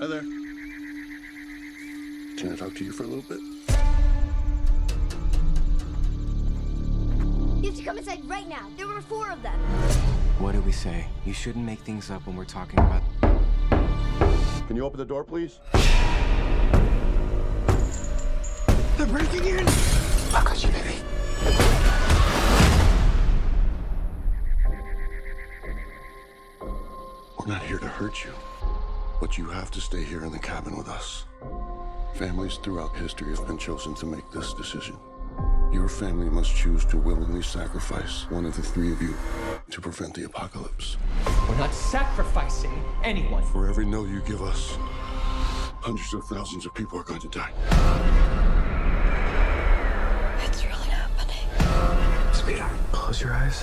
Hi there. Can I talk to you for a little bit? You have to come inside right now. There were four of them. What do we say? You shouldn't make things up when we're talking about. Can you open the door, please? They're breaking in! I got you, baby. We're not here to hurt you, but you have to stay here in the cabin with us. Families throughout history have been chosen to make this decision. Your family must choose to willingly sacrifice one of the three of you to prevent the apocalypse. We're not sacrificing anyone. For every no you give us, hundreds of thousands of people are going to die. It's really happening. Sweetheart, close your eyes.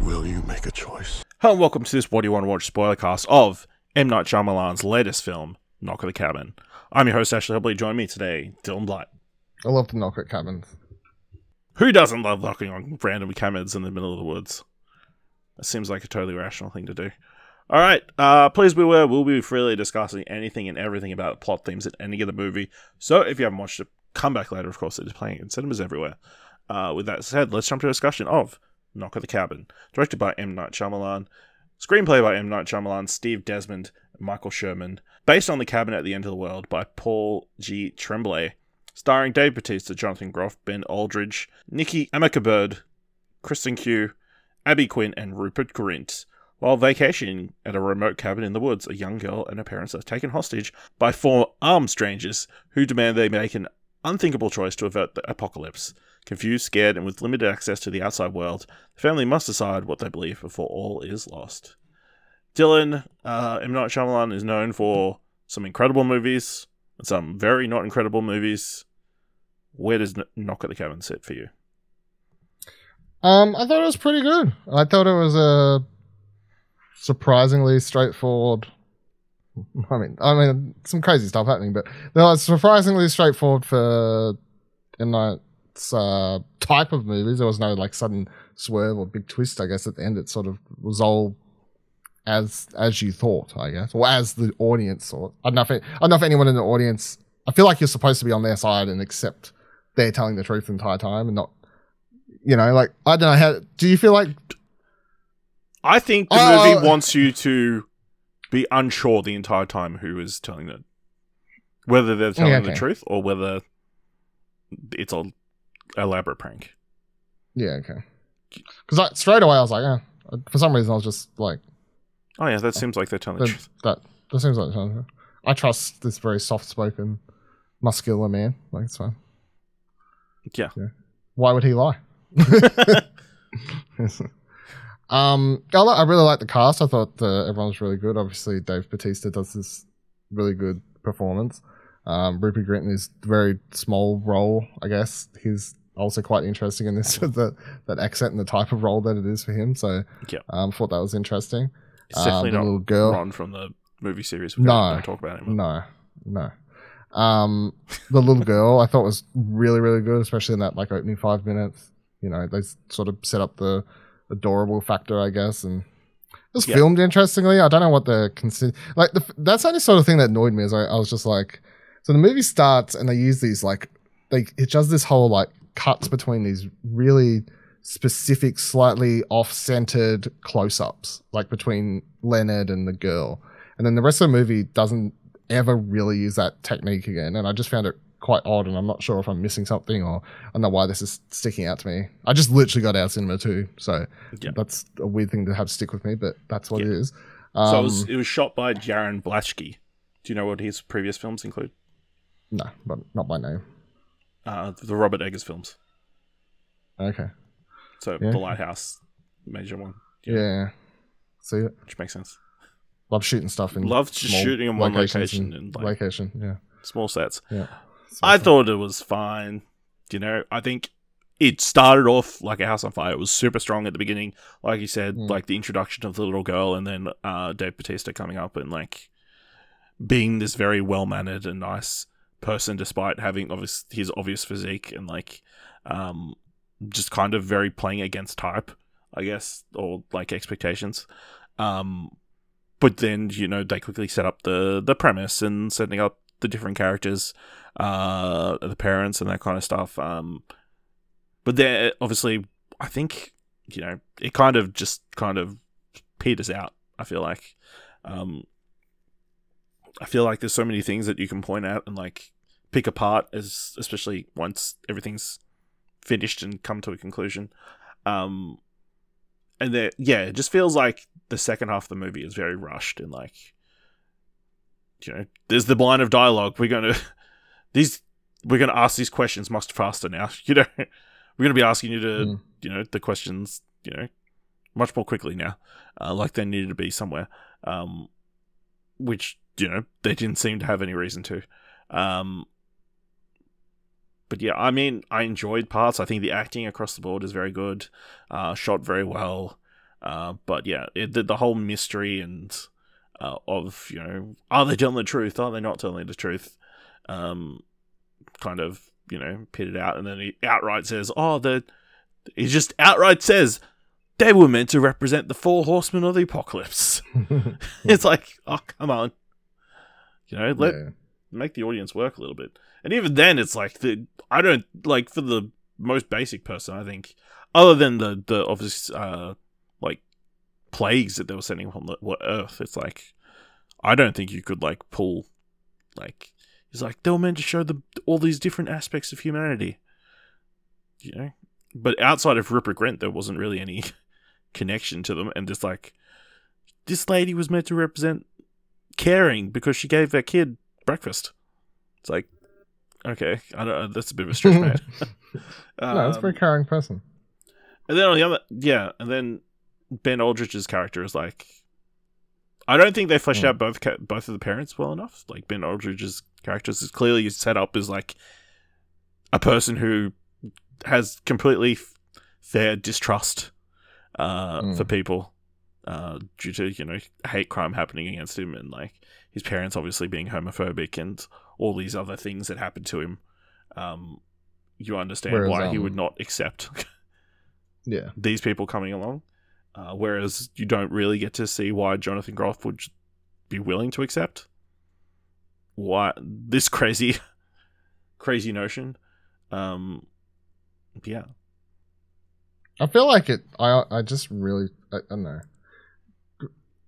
Will you make a choice? Hello and welcome to this What Do You Want to Watch spoiler cast of M. Night Shyamalan's latest film, Knock at the Cabin. I'm your host, Ashley Hobley. Join me today, Dylan Blight. I love the knock at cabins. Who doesn't love knocking on random cabins in the middle of the woods? That seems like a totally rational thing to do. All right, uh, please be aware we'll be freely discussing anything and everything about plot themes in any of the movie. So if you haven't watched it, come back later. Of course, it is playing in cinemas everywhere. Uh, with that said, let's jump to a discussion of Knock at the Cabin, directed by M. Night Shyamalan, screenplay by M. Night Shyamalan, Steve Desmond, Michael Sherman, based on The Cabin at the End of the World by Paul G. Tremblay, starring Dave Bautista, Jonathan Groff, Ben Aldridge, Nikki Amuka-Bird, Kristen Cui, Abby Quinn, and Rupert Grint. While vacationing at a remote cabin in the woods, a young girl and her parents are taken hostage by four armed strangers who demand they make an unthinkable choice to avert the apocalypse. Confused, scared, and with limited access to the outside world, the family must decide what they believe before all is lost. Dylan, uh, M. Night Shyamalan is known for some incredible movies and some very not incredible movies. Where does Knock at the Cabin sit for you? Um, I thought it was pretty good. I thought it was a surprisingly straightforward. I mean, I mean, some crazy stuff happening, but no, it's surprisingly straightforward for in Night's uh, type of movies. There was no like sudden swerve or big twist. I guess at the end, it sort of was all as as you thought. I guess, or as the audience thought. I don't know if it, I don't know if anyone in the audience. I feel like you're supposed to be on their side and accept they're telling the truth the entire time and not you know, like I don't know how. Do you feel like I think the Oh, movie wants you to be unsure the entire time who is telling it, whether they're telling Yeah, the truth or whether it's a elaborate prank. yeah, okay? Because like, straight away I was like, eh. for some reason I was just like Oh yeah, that seems like they're telling the truth. That, that seems like the I trust this very soft-spoken, muscular man. Like it's fine. Yeah. Why would he lie? um, I, I really like the cast. I thought uh, everyone was really good. Obviously, Dave Bautista does this really good performance. Um, Rupert Grint is a very small role, I guess. He's also quite interesting in this with the, that accent and the type of role that it is for him. So, Yeah. um, thought that was interesting. It's definitely Um, the not little girl. Ron from the movie series. We No. don't, talk about him. No, no. Um, the little girl I thought was really, really good, especially in that like opening five minutes. You know, they sort of set up the adorable factor, I guess, and it was Yeah. filmed interestingly. I don't know what the consider like. The, that's the only sort of thing that annoyed me. Is I, I was just like, so the movie starts and they use these like they it does this whole like cuts between these really specific, slightly off-centered close-ups, like between Leonard and the girl, and then the rest of the movie doesn't ever really use that technique again. And I just found it quite odd, and I'm not sure if I'm missing something or I don't know why this is sticking out to me. I just literally got out of cinema too, so Yeah. that's a weird thing to have stick with me, but that's what Yeah. it is. So Um, it was, it was shot by Jarin Blaschke. Do you know what his previous films include? no, but not by name. Uh, the Robert Eggers films. Okay, So Yeah. The Lighthouse, major one, yeah. See it. which makes sense. Love shooting stuff in love just shooting in one location and, like- location. Yeah, Small sets. yeah. I thought it was fine. You know, I think it started off like a house on fire. It was super strong at the beginning, like you said, Mm. like the introduction of the little girl, and then uh, Dave Bautista coming up and like being this very well mannered and nice person, despite having obvious his obvious physique and like um, just kind of very playing against type, I guess, or like expectations. Um, but then you know they quickly set up the the premise and setting up the different characters, uh, the parents and that kind of stuff. Um, but then obviously, I think you know it kind of just kind of peters out. I feel like, um, I feel like there's so many things that you can point out and like pick apart as especially once everything's finished and come to a conclusion. Um, and there, yeah, it just feels like the second half of the movie is very rushed and like, you know, there's the line of dialogue. We're gonna these we're gonna ask these questions much faster now. You know, we're gonna be asking you to Mm. you know the questions you know much more quickly now, uh, like they needed to be somewhere. Um, which you know they didn't seem to have any reason to. Um, but yeah, I mean, I enjoyed parts. I think the acting across the board is very good, uh, shot very well. Uh, but yeah, it, the, the whole mystery and uh, of you know, are they telling the truth? Are they not telling the truth? Um, kind of you know pitted out, and then he outright says, "Oh, the," he just outright says they were meant to represent the four horsemen of the apocalypse. it's like, oh come on, you know, let yeah. Make the audience work a little bit. And even then, it's like the I don't like for the most basic person. I think other than the the obvious uh like plagues that they were sending on the Earth, it's like I don't think you could like pull like it's like they were meant to show the all these different aspects of humanity, you know. But outside of Rupert Grint, there wasn't really any connection to them, and just like this lady was meant to represent caring because she gave her kid breakfast. It's like, okay, I don't. That's a bit of a stretch, man. no, it's a very Um, caring person. and then on the other, yeah, and then Ben Aldridge's character is like, I don't think they fleshed Hmm. out both ca- both of the parents well enough. Like Ben Aldridge's character is clearly set up as like a person who has completely f- fair distrust uh, Hmm. for people uh, due to you know hate crime happening against him and like his parents obviously being homophobic and all these other things that happened to him. Um, you understand Whereas, why he um, would not accept Yeah. these people coming along. Uh, whereas you don't really get to see why Jonathan Groff would be willing to accept why this crazy, crazy notion. Um, yeah, I feel like it. I I just really I, I don't know.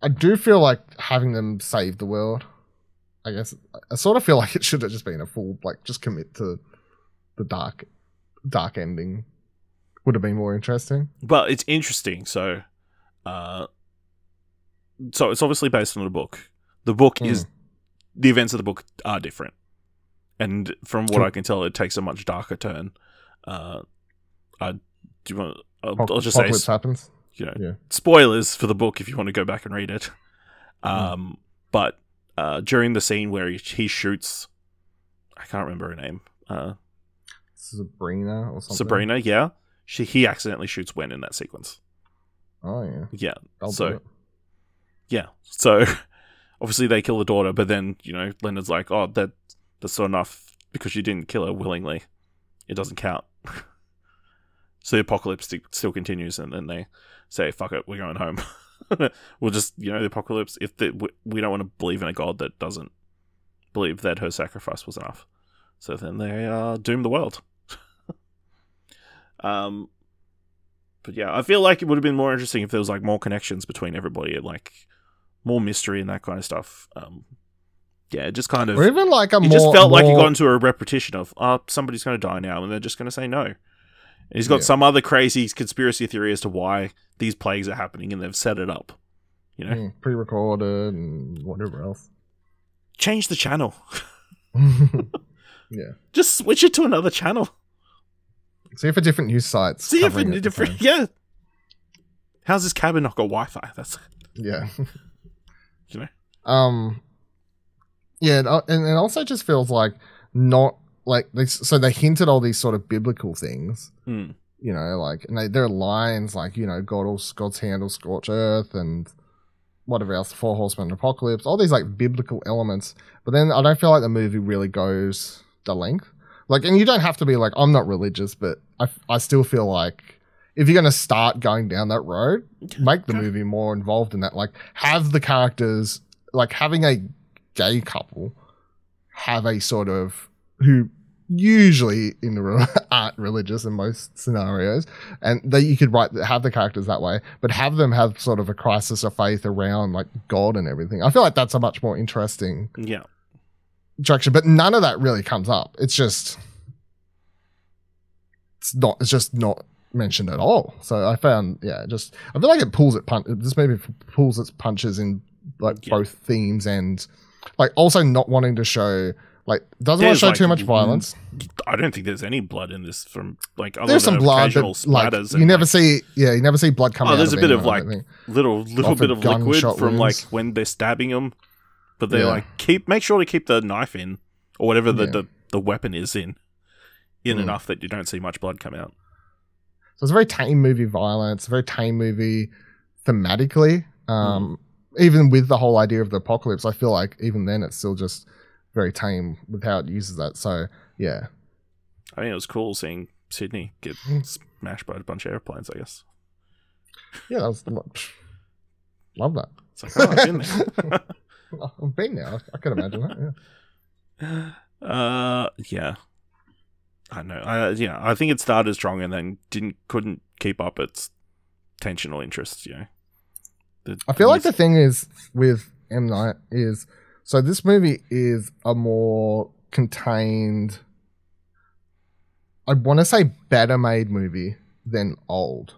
I do feel like having them save the world. I guess I sort of feel like it should have just been a full like just commit to the dark dark ending. Would have been more interesting. well, it's interesting. So, uh, so it's obviously based on the book. The book is the events of the book are different, and from what I can tell, it takes a much darker turn. Uh, I do you want? I'll, I'll just say Apocalypse happens. You know, Yeah. spoilers for the book if you want to go back and read it. Um, but uh, during the scene where he, he shoots, I can't remember her name, uh, Sabrina or something. Sabrina. Yeah, she he accidentally shoots Wen in that sequence. Oh yeah. Yeah, I'll so yeah, so obviously they kill the daughter, but then you know Leonard's like, oh, that that's not enough because you didn't kill her willingly. It doesn't count. so the apocalypse still continues, and then they say, "Fuck it, we're going home." we'll just, you know, the apocalypse. If the, we, we don't want to believe in a god that doesn't believe that her sacrifice was enough, so then they uh, doom the world. um, but yeah, I feel like it would have been more interesting if there was like more connections between everybody, like more mystery and that kind of stuff. Um, yeah, it just kind of Or even like a it more. just felt like he more- got into a repetition of, oh, somebody's going to die now, and they're just going to say no. And he's got Yeah. some other crazy conspiracy theory as to why these plagues are happening, and they've set it up. You know, Mm, pre-recorded and whatever else. change the channel. yeah. Just switch it to another channel. See if a different news sites. See if it different. Yeah. How's this cabin not got Wi-Fi? That's. Yeah. you know. Um, yeah, and, uh, and it also just feels like not like they, so they hinted all these sort of biblical things, Mm. you know, like and they, there are lines like you know God will God's hand will scorch earth and whatever else, four horsemen apocalypse, all these like biblical elements. But then I don't feel like the movie really goes the length. Like, and you don't have to be like I'm not religious, but I I still feel like if you're going to start going down that road, make the movie more involved in that. Like, have the characters, like having a gay couple have a sort of who usually in the re- aren't religious in most scenarios, and that you could write have the characters that way, but have them have sort of a crisis of faith around like God and everything. I feel like that's a much more interesting Yeah. direction, but none of that really comes up. It's just it's not it's just not mentioned at all. So I found yeah, just I feel like it pulls it pun- this maybe pulls its punches in like Yeah. both themes and like also not wanting to show like doesn't want to show like, too much mm, violence. I don't think there's any blood in this from like other There's some blood, but like splatters you and, never like, see yeah, you never see blood come Oh, out. there's a bit of like little little bit of liquid from like when they're stabbing him, but they Yeah. like keep make sure to keep the knife in or whatever the Yeah. the, the weapon is in, in Mm. enough that you don't see much blood come out. So it's a very tame movie violence, a very tame movie thematically. Um, Even with the whole idea of the apocalypse, I feel like even then it's still just very tame with how it uses that. So yeah, I mean it was cool seeing Sydney get Mm. smashed by a bunch of airplanes. I guess yeah, that was love that. it's like oh, I've been there. I've been there. I can imagine that. Yeah. Uh, yeah. I know. I yeah. I think it started strong and then didn't couldn't keep up its tensional interest. You know. The- I feel like the thing is with M Night is so this movie is a more contained. I want to say better made movie than old,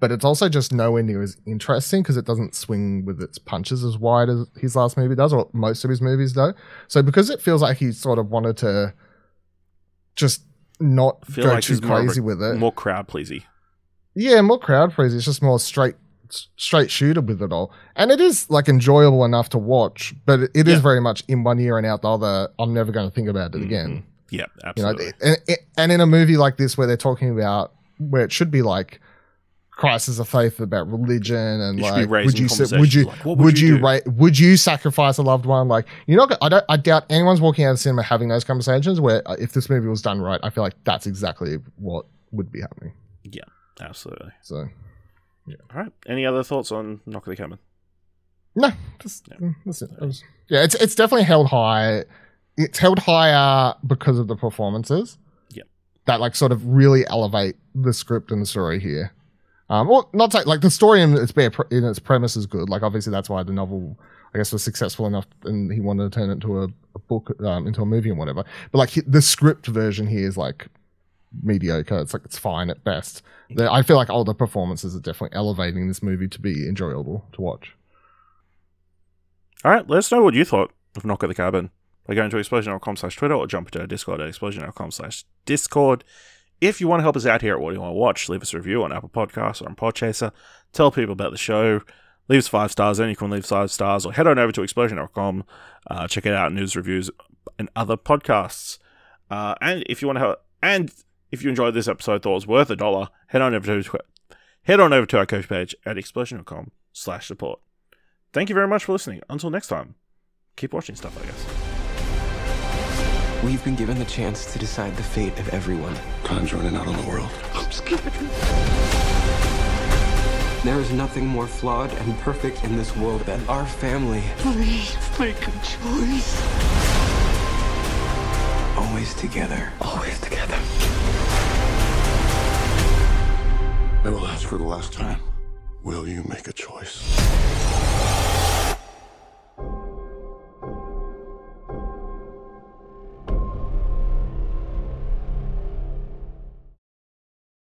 but it's also just nowhere near as interesting because it doesn't swing with its punches as wide as his last movie does, or most of his movies do. So because it feels like he sort of wanted to just not feel go like too crazy with it. more crowd pleasy. Yeah, more crowd pleasing. It's just more straight straight shooter with it all. And it is like enjoyable enough to watch, but it is Yeah. very much in one ear and out the other. I'm never going to think about it again. Yeah, You know, absolutely. and, and in a movie like this where they're talking about where it should be like crisis of faith about religion and You like would you sa- would you like, would, would you you, ra- would you sacrifice a loved one like you're not I don't I doubt anyone's walking out of the cinema having those conversations where uh, if this movie was done right I feel like that's exactly what would be happening yeah, absolutely. so All right. Any other thoughts on Knock of the Cabin? No, just, mm, that's it. That was- yeah, it's it's definitely held high. It's held higher because of the performances. Yep. That like sort of really elevate the script and the story here. Um, well, not to, like the story in its bare pre- in its premise is good. Like obviously that's why the novel, I guess, was successful enough, and he wanted to turn it into a, a book, um, into a movie and whatever. But like he- the script version here is like mediocre. It's like it's fine at best. I feel like the performances are definitely elevating this movie to be enjoyable to watch. All right. Let us know what you thought of Knock at the Cabin by going to explosion.com slash Twitter or jump to our Discord at explosion.com slash Discord. If you want to help us out here at What Do You Want to Watch, leave us a review on Apple Podcasts or on Podchaser. Tell people about the show. Leave us five stars. Then you can leave five stars or head on over to explosion.com. Uh, check it out, news, reviews, and other podcasts. Uh, and if you want to help, and if you enjoyed this episode, thought it was worth a dollar, head on over to head on over to our coach page at explosion.com slash support. Thank you very much for listening. Until next time, keep watching stuff, I guess. We've been given the chance to decide the fate of everyone. Time's running out on the world. I'm scared. There is nothing more flawed and perfect in this world than our family. Please make a choice. Always together. Always together. I will ask for the last time. Will you make a choice?